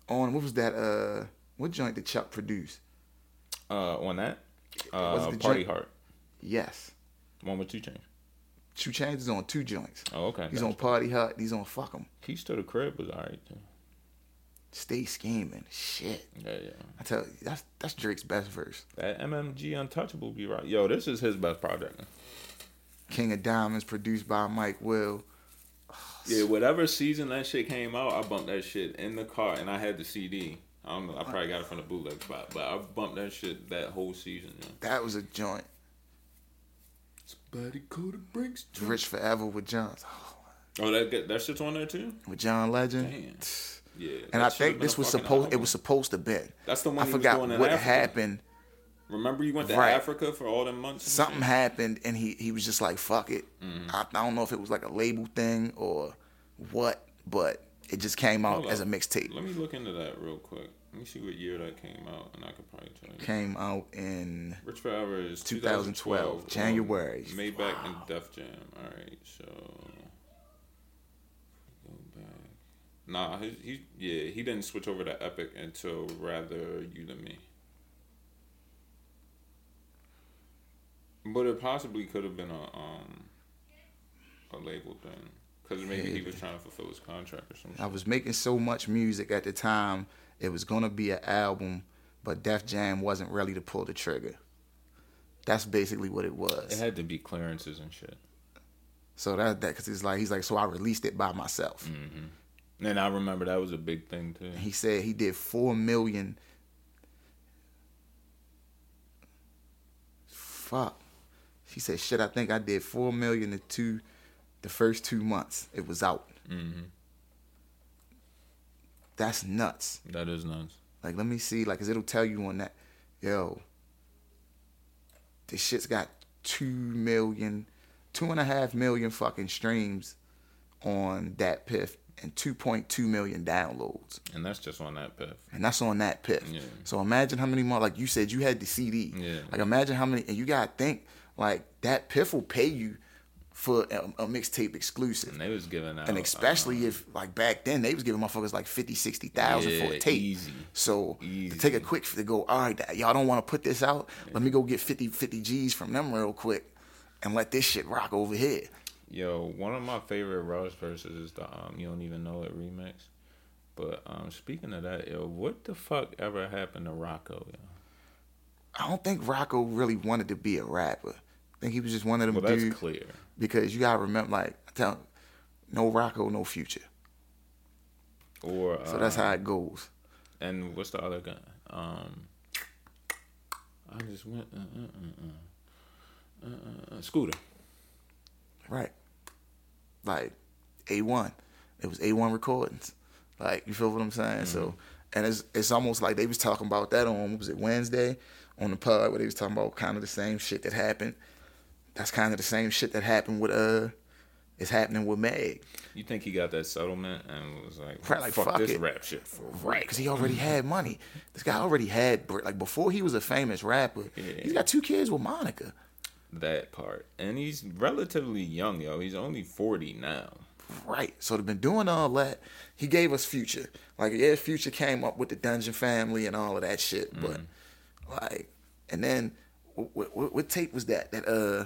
On what was that? Uh, what joint did Chuck produce? Uh, on that, Was uh, it the Party joint- Heart, Yes. one with 2 Chainz. 2 Chainz is on two joints. Oh, okay. He's gotcha. on Party Heart. He's on Fuck 'em. Keys to the Crib was alright too. Stay scheming. Shit. Yeah, yeah. I tell you, that's that's Drake's best verse. That MMG Untouchable be right. Yo, this is his best project. King of Diamonds, produced by Mike Will. Yeah, whatever season that shit came out, I bumped that shit in the car, and I had the CD. I don't know. I probably got it from the bootleg spot, but I bumped that shit that whole season. Yo. That was a joint. Somebody Buddy Coda breaks. Rich Forever with John. Oh, that that shit's on there too. With John Legend. Damn. Yeah. And I think this was supposed. It was supposed to be. That's the one I forgot what Africa. happened. Remember, you went to Right. Africa for all them months. Something shit? happened, and he he was just like, "Fuck it." Mm-hmm. I, I don't know if it was like a label thing or what, but it just came out Hold as a mixtape. Let me look into that real quick. Let me see what year that came out, and I could probably tell you. Came out in Rich Forever is 2012, 2012, January. Um, Maybach and Def Jam. All right, so go back. Nah, he, he yeah he didn't switch over to Epic until rather you than me. But it possibly could have been a um a label thing because maybe he was trying to fulfill his contract or something. I was making so much music at the time, it was gonna be an album, but Def Jam wasn't ready to pull the trigger. That's basically what it was. It had to be clearances and shit. So that that because he's like he's like so I released it by myself. And I remember that was a big thing too. He said he did four million. Fuck. She said, "Shit, I think I did four million to two, the first two months it was out. hmm That's nuts. That is nuts. Like, let me see, like, cause it'll tell you on that, yo, this shit's got two million, two and a half million fucking streams on DatPiff and 2.2 million downloads. And that's just on DatPiff. And that's on DatPiff. Yeah. So imagine how many more, like you said, you had the CD. Yeah. Like imagine how many, and you gotta think, like DatPiff will pay you for a, a mixtape exclusive. And they was giving out, And especially uh, if like back then they was giving motherfuckers like 50, 60,000 for a tape. easy. So Easy. to take a quick to go, all right, y'all don't want to put this out. Let me go get 50, 50 G's from them real quick and let this shit rock over here. Yo, one of my favorite Rush verses is the um You Don't Even Know It remix. But um speaking of that, yo, what the fuck ever happened to Rocko, yo? I don't think Rocko really wanted to be a rapper. I think he was just one of them Well that's dudes. clear. Because you gotta remember, like, I tell no Rocko, no future. Or So that's how uh, it goes. and what's the other guy? Um I just went uh, uh, uh, uh, uh, uh, Scooter. Right. Like A1. It was A1 recordings. Like, you feel what I'm saying? So and it's it's almost like they was talking about that on what was it, Wednesday on the pod where they was talking about kind of the same shit that happened. That's kind of the same shit that happened with uh it's happening with Meg. You think he got that settlement and was like, Right, like, fuck, fuck this it. rap shit for Right, because he already had money. This guy already had like before he was a famous rapper. Yeah. He's got two kids with Monica. That part. And he's relatively young, yo. He's only 40 now. Right. So they've been doing all that. He gave us Future. Like, yeah, Future came up with the Dungeon Family and all of that shit. But, like, and then what, what, what tape was that? That, uh,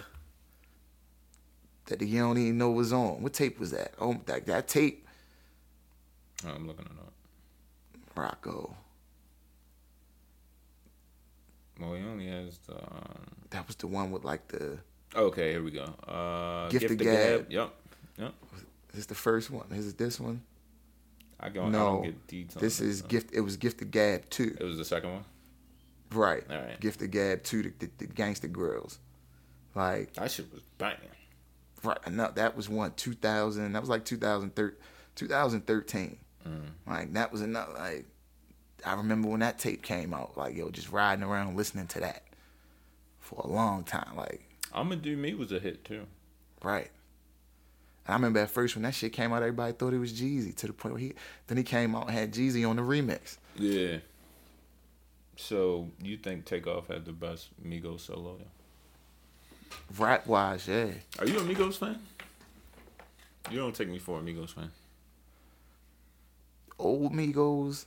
that the you don't even know was on. What tape was that? Oh, that, that tape, Oh, I'm looking at it up. Rocko. Well, he only has the. Um... That was the one with, like, the, Okay, here we go. Uh, Gift Gift, of the Gab. Gab. Yep. Yep. is the first one? Is it this one? I, I no. don't get details. This is. Gift, it was Gift of Gab 2. It was the second one? Right. All right. Gift of Gab 2, the, the, the Gangsta Grillz. Like, That shit was banging. Right, no, that was one 2000. That was like 2013, 2013. Like that was enough. Like I remember when that tape came out. Like yo, just riding around listening to that for a long time. Like I'ma Do Me was a hit, too. right. And I remember at first when that shit came out, everybody thought it was Jeezy. To the point where he then he came out and had Jeezy on the remix. Yeah. So, you think Takeoff had the best Migos solo? Yeah. Rap wise, yeah. Are you a Migos fan? You don't take me for a Migos fan. Old Migos,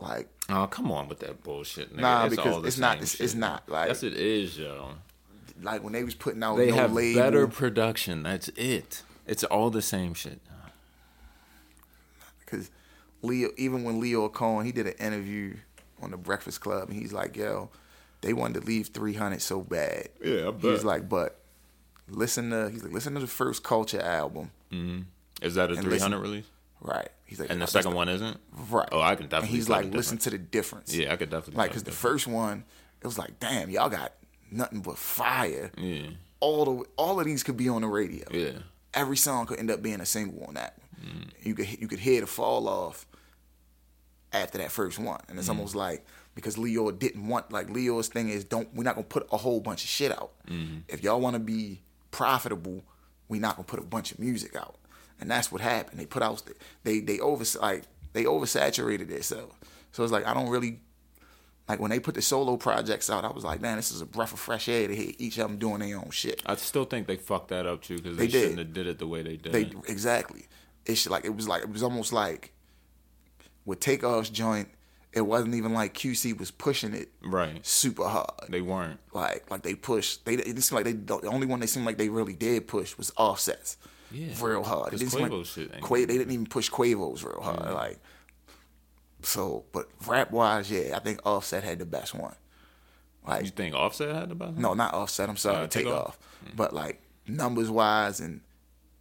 like Oh, come on with that bullshit, nigga. Nah, it's because it's not- it's- it's not, like- yes, it is, yo. like when they was putting out They no have label. better production. That's it. It's all the same shit. Because Lyor, even when Lyor Cohen, he did an interview on the Breakfast Club, and he's like, "Yo, they wanted to leave 300 so bad." Yeah, I bet. like, "But listen to," he's like, "Listen to the first Culture album, mm-hmm. Is that a 300 listen- release? Right?" He's like, And the "That's second one isn't? right?" Oh, I can And definitely he's like, the "Listen to the difference." Yeah, I could definitely. like because the first one, it was like, "Damn, y'all got nothing but fire." Yeah, All the all of these could be on the radio. yeah. every song could end up being a single on that. Mm. You could you could hear the fall off after that first one, and Mm. it's almost like because Lyor didn't want like Lyor's thing is don't we're not gonna put a whole bunch of shit out. Mm-hmm. If y'all want to be profitable, we're not gonna put a bunch of music out, and that's what happened. They put out they they over like they oversaturated themselves. So it's like I don't really. Like when they put the solo projects out, I was like, man, this is a breath of fresh air to hear each of them doing their own shit. I still think they fucked that up too because they, They did. shouldn't have did it the way they did. They it. exactly. It's like it was like it was almost like with Takeoff's joint. It wasn't even like QC was pushing it Right. super hard. They weren't. Like like they pushed. They it seemed like they the only one they seemed like they really did push was Offsets. Yeah. real hard. It 'Cause didn't Quavo's shit Qua- they didn't even push Quavo's real hard. Like so, but rap wise, yeah, I think Offset had the best one. Like You think Offset had the best? one? no, not Offset. I'm sorry, Uh, take Takeoff? off. But like numbers wise and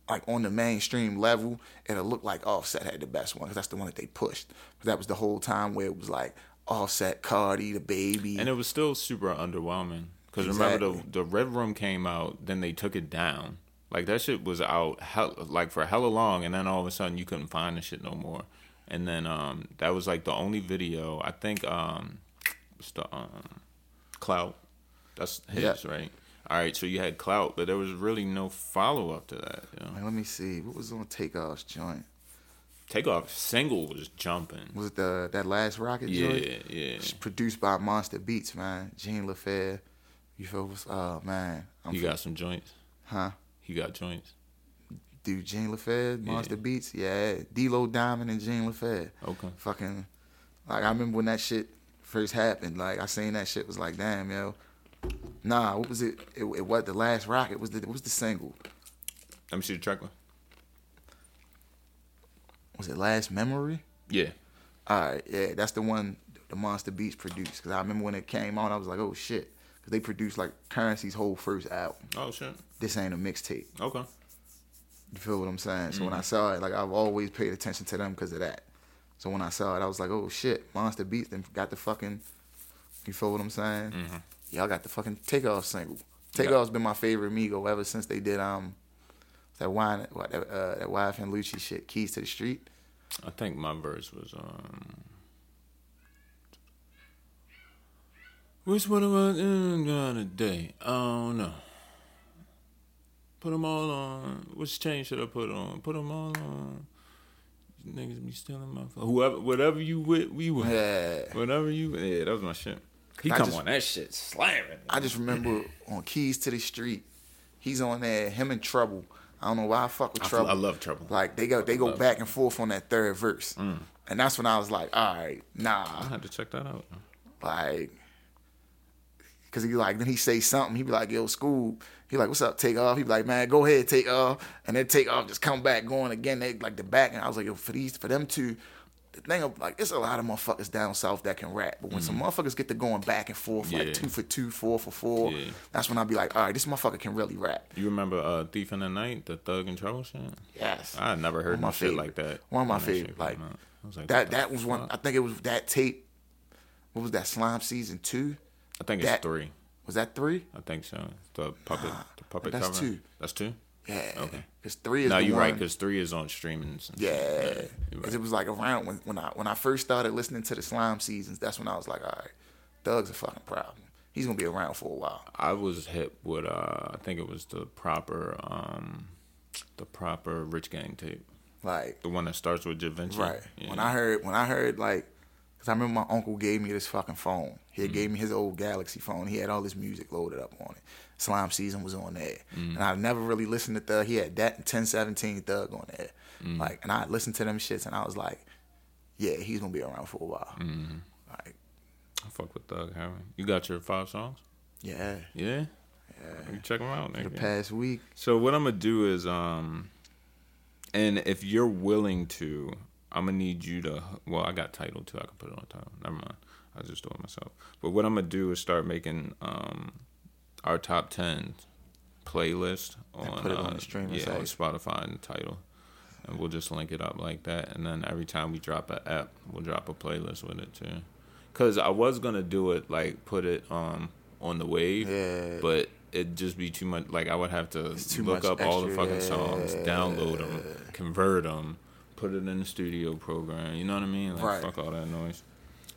like on the mainstream level, it'll look like Offset had the best one because that's the one that they pushed. that was the whole time where it was like Offset, Cardi, the baby. And it was still super underwhelming. Because remember, the, the Red Room came out, then they took it down. Like, that shit was out hell, like for hella long, and then all of a sudden you couldn't find the shit no more. And then um, that was like the only video. I think um, what's the um, Clout. That's his, Yeah. right? All right, so you had Clout, but there was really no follow up to that. You know? Man, let me see what was on Takeoff's joint. Takeoff single was jumping. Was it the that last Rocket Yeah, joint? yeah. It's produced by Monster Beats, man. Gene LaFair. You feel? Oh man, I'm You got some joints. huh? He got joints. Dude, Gene LaFed, Monster Yeah. Beats, yeah, D-Lo Diamond and Gene LaFed. Okay. Fucking, like I remember when that shit first happened. Like I seen that shit was like, damn, yo. Nah, what was it? It, it was the last rocket. Was the what was the single? Let me see the track. one. Was it Last Memory? Yeah. All right, yeah, that's the one the Monster Beats produced. Cause I remember when it came on, I was like, oh shit, cause they produced like Curren$y's whole first album. Oh shit. This ain't a mixtape. Okay. You feel what I'm saying? So Mm-hmm. when I saw it, like I've always paid attention to them because of that. So when I saw it, I was like, oh shit, Monster Beats then got the fucking. You feel what I'm saying? Mhm. Y'all got the fucking Takeoff single. Takeoff's been my favorite Migo ever since they did um that wine uh, that YFN Lucci shit, Keys to the Street. I think my verse was um. Which one am I doing today? I don't know. Put them all on. Which chain should I put on? Put them all on. You niggas be stealing my phone. Whoever, whatever you with, we with. Yeah. Whatever you, yeah, that was my shit. He I come just- on that shit slamming. I just remember on Keys to the Street, he's on there, him and Trouble. I don't know why I fuck with I, Trouble. I love trouble. Like they go they go Love back and forth on that third verse. Mm. And that's when I was like, all right, nah. I had to check that out. Like, cause he like then he say something. He be like, "Yo, school." He like, "What's up? Takeoff." He be like, "Man, go ahead, take off." And then Takeoff, just come back going again. They like the back, and I was like, "Yo, for these, for them two, the thing of like, it's a lot of motherfuckers down south that can rap, but when some motherfuckers get to going back and forth. Yeah. like two for two, four for four, Yeah. that's when I be like, "All right, this motherfucker can really rap." You remember uh, Thief in the Night, the Thug and Trouble shit? Yes, I never heard my no shit favorite. like that. One of my when that shit favorite, like, out. I was like, that that was one. I think it was that tape. What was that? Slime season two. I think it's three. Was that three? I think so. The puppet, the puppet that's cover. two. That's two. Yeah. Okay. Because three is No, you're one, right because three is on streaming. Yeah, because right. it was like around when, when I when I first started listening to the slime seasons. That's when I was like, all right, Doug's a fucking problem. He's gonna be around for a while. I was hit with uh, I think it was the proper, um, the proper Rich Gang tape, Like, the one that starts with Da Vinci. right Yeah. when I heard when I heard like, because I remember my uncle gave me this fucking phone. He Mm-hmm. gave me his old Galaxy phone. He had all this music loaded up on it. Slime season was on there, Mm-hmm. and I never really listened to Thug. He had that and 1017 Thug on there. Mm-hmm. Like, and I listened to them shits, and I was like, yeah, he's gonna be around for a while. Mm-hmm. Like, I fuck with Thug Harry. You got your five songs? yeah, Yeah. You check them out, the past week. So what I'm gonna do is, um, and if you're willing to, I'm gonna need you to. Well, I got Tidal too. I can put it on Tidal. Never mind. I just do it myself. But what I'm gonna do is start making um, our top ten playlist And on, put it on uh, the streaming yeah, site. Spotify and Tidal, and we'll just link it up like that. And then every time we drop an app, we'll drop a playlist with it too. Cause I was gonna do it like put it um on the wave, Yeah. but it'd just be too much. Like I would have to look up all the extra, fucking songs, download them, convert them, put it in the studio program. You know what I mean? Like Right. fuck all that noise.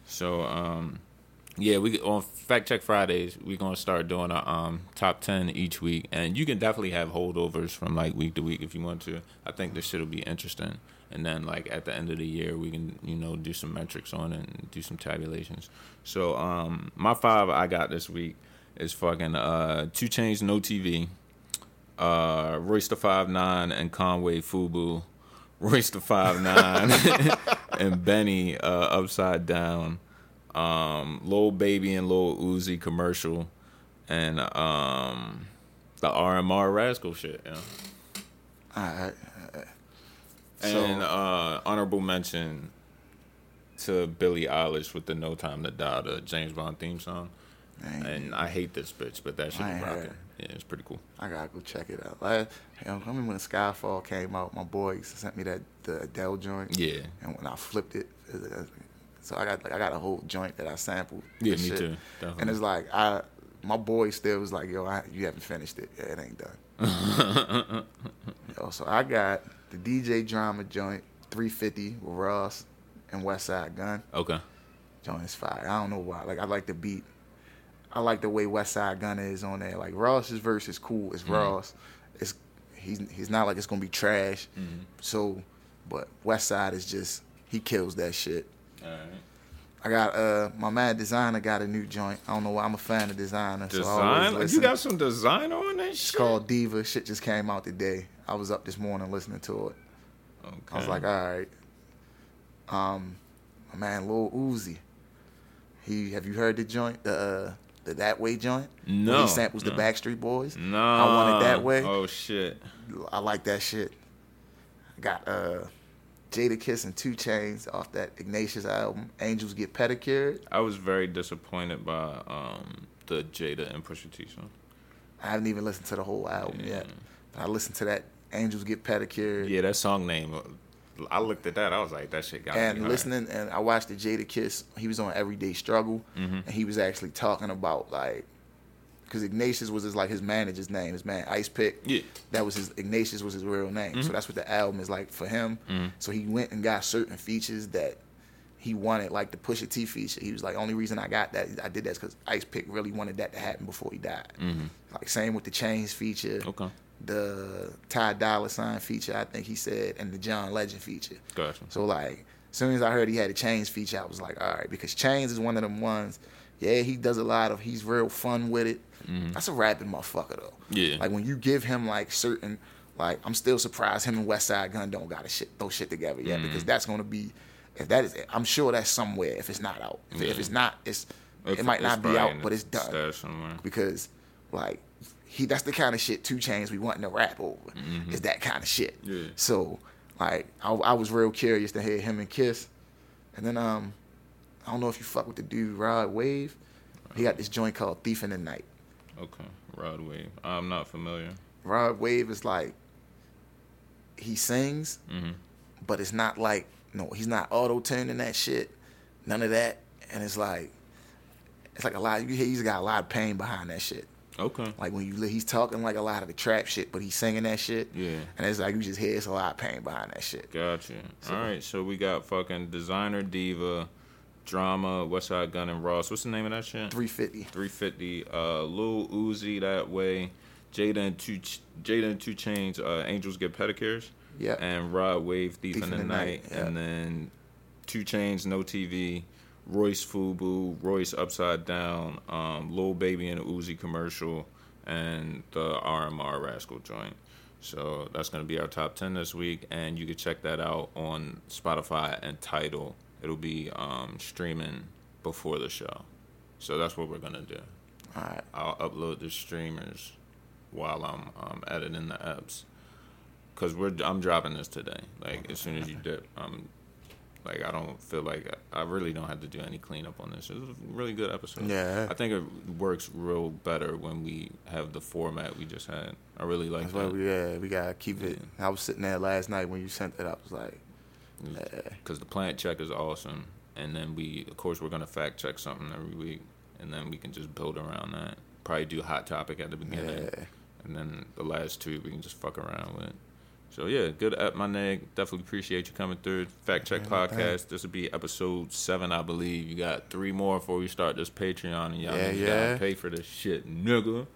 So um, yeah, we on Fact Check Fridays we gonna start doing a um top ten each week, and you can definitely have holdovers from like week to week if you want to. I think this shit will be interesting. And then like at the end of the year, we can you know do some metrics on it and do some tabulations. So um, my five I got this week is fucking uh 2 Chainz no TV, uh Royce the Five Nine and Conway Fubu, Royce the Five Nine and Benny uh Upside Down, um Lil Baby and Lil Uzi commercial, and um the RMR Rascal shit. Yeah. All right. And uh honorable mention to Billie Eilish with the No Time to Die, the James Bond theme song. Man, And I hate this bitch, but that shit is rocking. Yeah, it's pretty cool. I gotta go check it out. Like, I remember when Skyfall came out, my boys sent me that the Adele joint, Yeah. and when I flipped it, uh, so I got like I got a whole joint that I sampled. Yeah, me shit. too. And it's like I, my boy still was like, "Yo, I, you haven't finished it. Yeah, it ain't done." Yo, so I got the DJ drama joint, 350 with Ross and Westside Gunn. okay. Joint is fire. I don't know why. Like I like the beat. I like the way West Side Gunna is on there. Like Ross's verse is cool. It's Ross. It's he's he's not like it's gonna be trash. So, but Westside is just he kills that shit. All right. I got uh my mad Desiigner got a new joint. I don't know why I'm a fan of Desiigner. So I always Design? listen. you got some Desiigner on that Shit? It's called Diva. Shit just came out today. I was up this morning listening to it. Okay. I was like, all right. Um, my man Lil Uzi. He have you heard the joint the uh, the that way joint? No, he samples the. Backstreet Boys. no. I want it that way. Oh shit. I like that shit. Got uh, Jadakiss and 2 Chainz off that Ignatius album. Angels Get Pedicured. I was very disappointed by um the Jada and Pusha T song. I haven't even listened to the whole album yet. But I listened to that Angels Get Pedicured. Yeah, that song name. I looked at that. I was like, that shit got me. and listening and I watched the Jadakiss. He was on Everyday Struggle, Mm-hmm. and he was actually talking about like, because Ignatius was his like his manager's name, his man Ice Pick. Yeah. that was his Ignatius was his real name. So mm-hmm. that's what the album is like for him. Mm-hmm. So he went and got certain features that he wanted, like the Pusha T feature. He was like, only reason I got that, I did that because Ice Pick really wanted that to happen before he died. Mm-hmm. Like same with the Chainz feature. Okay. The Ty Dolla $ign feature, I think he said, and the John Legend feature. Gotcha. So like, as soon as I heard he had a Chainz feature, I was like, all right, because Chainz is one of them ones. Yeah, he does a lot of. He's real fun with it. That's a rapping motherfucker though. Mm-hmm. Yeah. Like when you give him like certain, like I'm still surprised him and Westside Gunn don't got to shit those shit together yet because Mm-hmm. that's gonna be, if that is, I'm sure that's somewhere. If it's not out, if, if it's not, it's If- it might not be out, but it's done somewhere. because like he that's the kind of shit 2 Chainz we wanting to rap over is that kind of shit Mm-hmm. Yeah. so like I, I was real curious to hear him and kiss and then um i don't know if you fuck with the dude rod wave he got this joint called thief in the night Okay. Rod Wave. I'm not familiar. rod wave is like he sings Mm-hmm. but it's not like no he's not auto tuning that shit none of that and it's like it's like a lot you hear he's got a lot of pain behind that shit Okay. Like when you li- he's talking like a lot of the trap shit, but he's singing that shit. Yeah. And it's like you just hear it's a lot of pain behind that shit. Gotcha. All right, so we got fucking Desiigner diva, drama, Westside Gunn and Ross. What's the name of that shit? Three fifty. 350. Uh, Lil Uzi that way. Jada and two Ch- Jada and 2 Chainz. Uh, Angels get pedicures. Yeah. And Rod Wave Thief, in the, night. yeah. And then 2 Chainz, no TV. Royce Fubu, Royce Upside Down, um, Lil Baby and Uzi commercial, and the RMR Rascal joint. So that's gonna be our top ten this week, and you can check that out on Spotify and Tidal. It'll be um, streaming before the show. So that's what we're gonna do. All right. I'll upload the streamers while I'm um, editing the apps. Cause we're I'm dropping this today. Like as soon as you dip, I'm like I don't feel like I, really don't have to do any cleanup on this. It was a really good episode. Yeah. I think it works real better when we have the format we just had. I really like That's that. we yeah we gotta keep it. I was sitting there last night when you sent it. I was like, yeah. because the plant check is awesome, and then we, of course, we're gonna fact check something every week, and then we can just build around that. Probably do hot topic at the beginning, Yeah. and then the last two we can just fuck around with. So yeah, good at my neg. Definitely appreciate you coming through. Fact check Yeah, podcast. This will be episode seven, I believe. You got three more before we start this Patreon, and y'all Yeah, niggas yeah. gotta pay for this shit, nigga.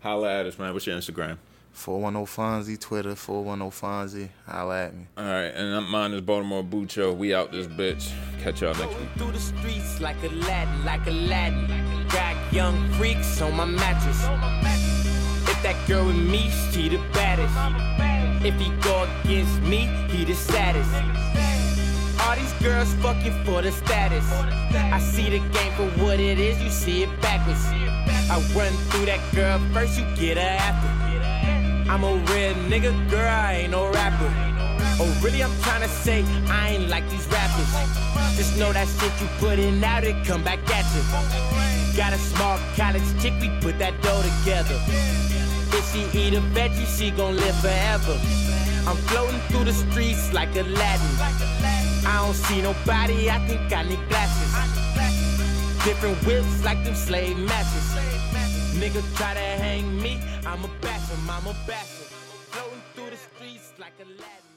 Holla at us, man. What's your Instagram? Four one zero Fonzie Twitter. Four one zero Fonzie. Holla at me. All right, and mine is Baltimore Bucho. We out this bitch. Catch y'all next week. Through the streets like a Latin, like a Latin. Got young freaks on my mattress. If that girl with me, she the baddest. If he go against me, he the saddest. All these girls fucking for the status. I see the game for what it is, you see it backwards. I run through that girl first, you get her after. I'm a real nigga, girl, I ain't no rapper. Oh, really, I'm tryna say I ain't like these rappers. Just know that shit you putting out, it come back at you. Got a small college chick, we put that dough together. If she eat a veggie, she gon' live forever. I'm floating through the streets like Aladdin. I don't see nobody, I think I need glasses. Different whips like them slave masters. Nigga try to hang me, I'm a him, I'm a bastard. Floating through the streets like Aladdin.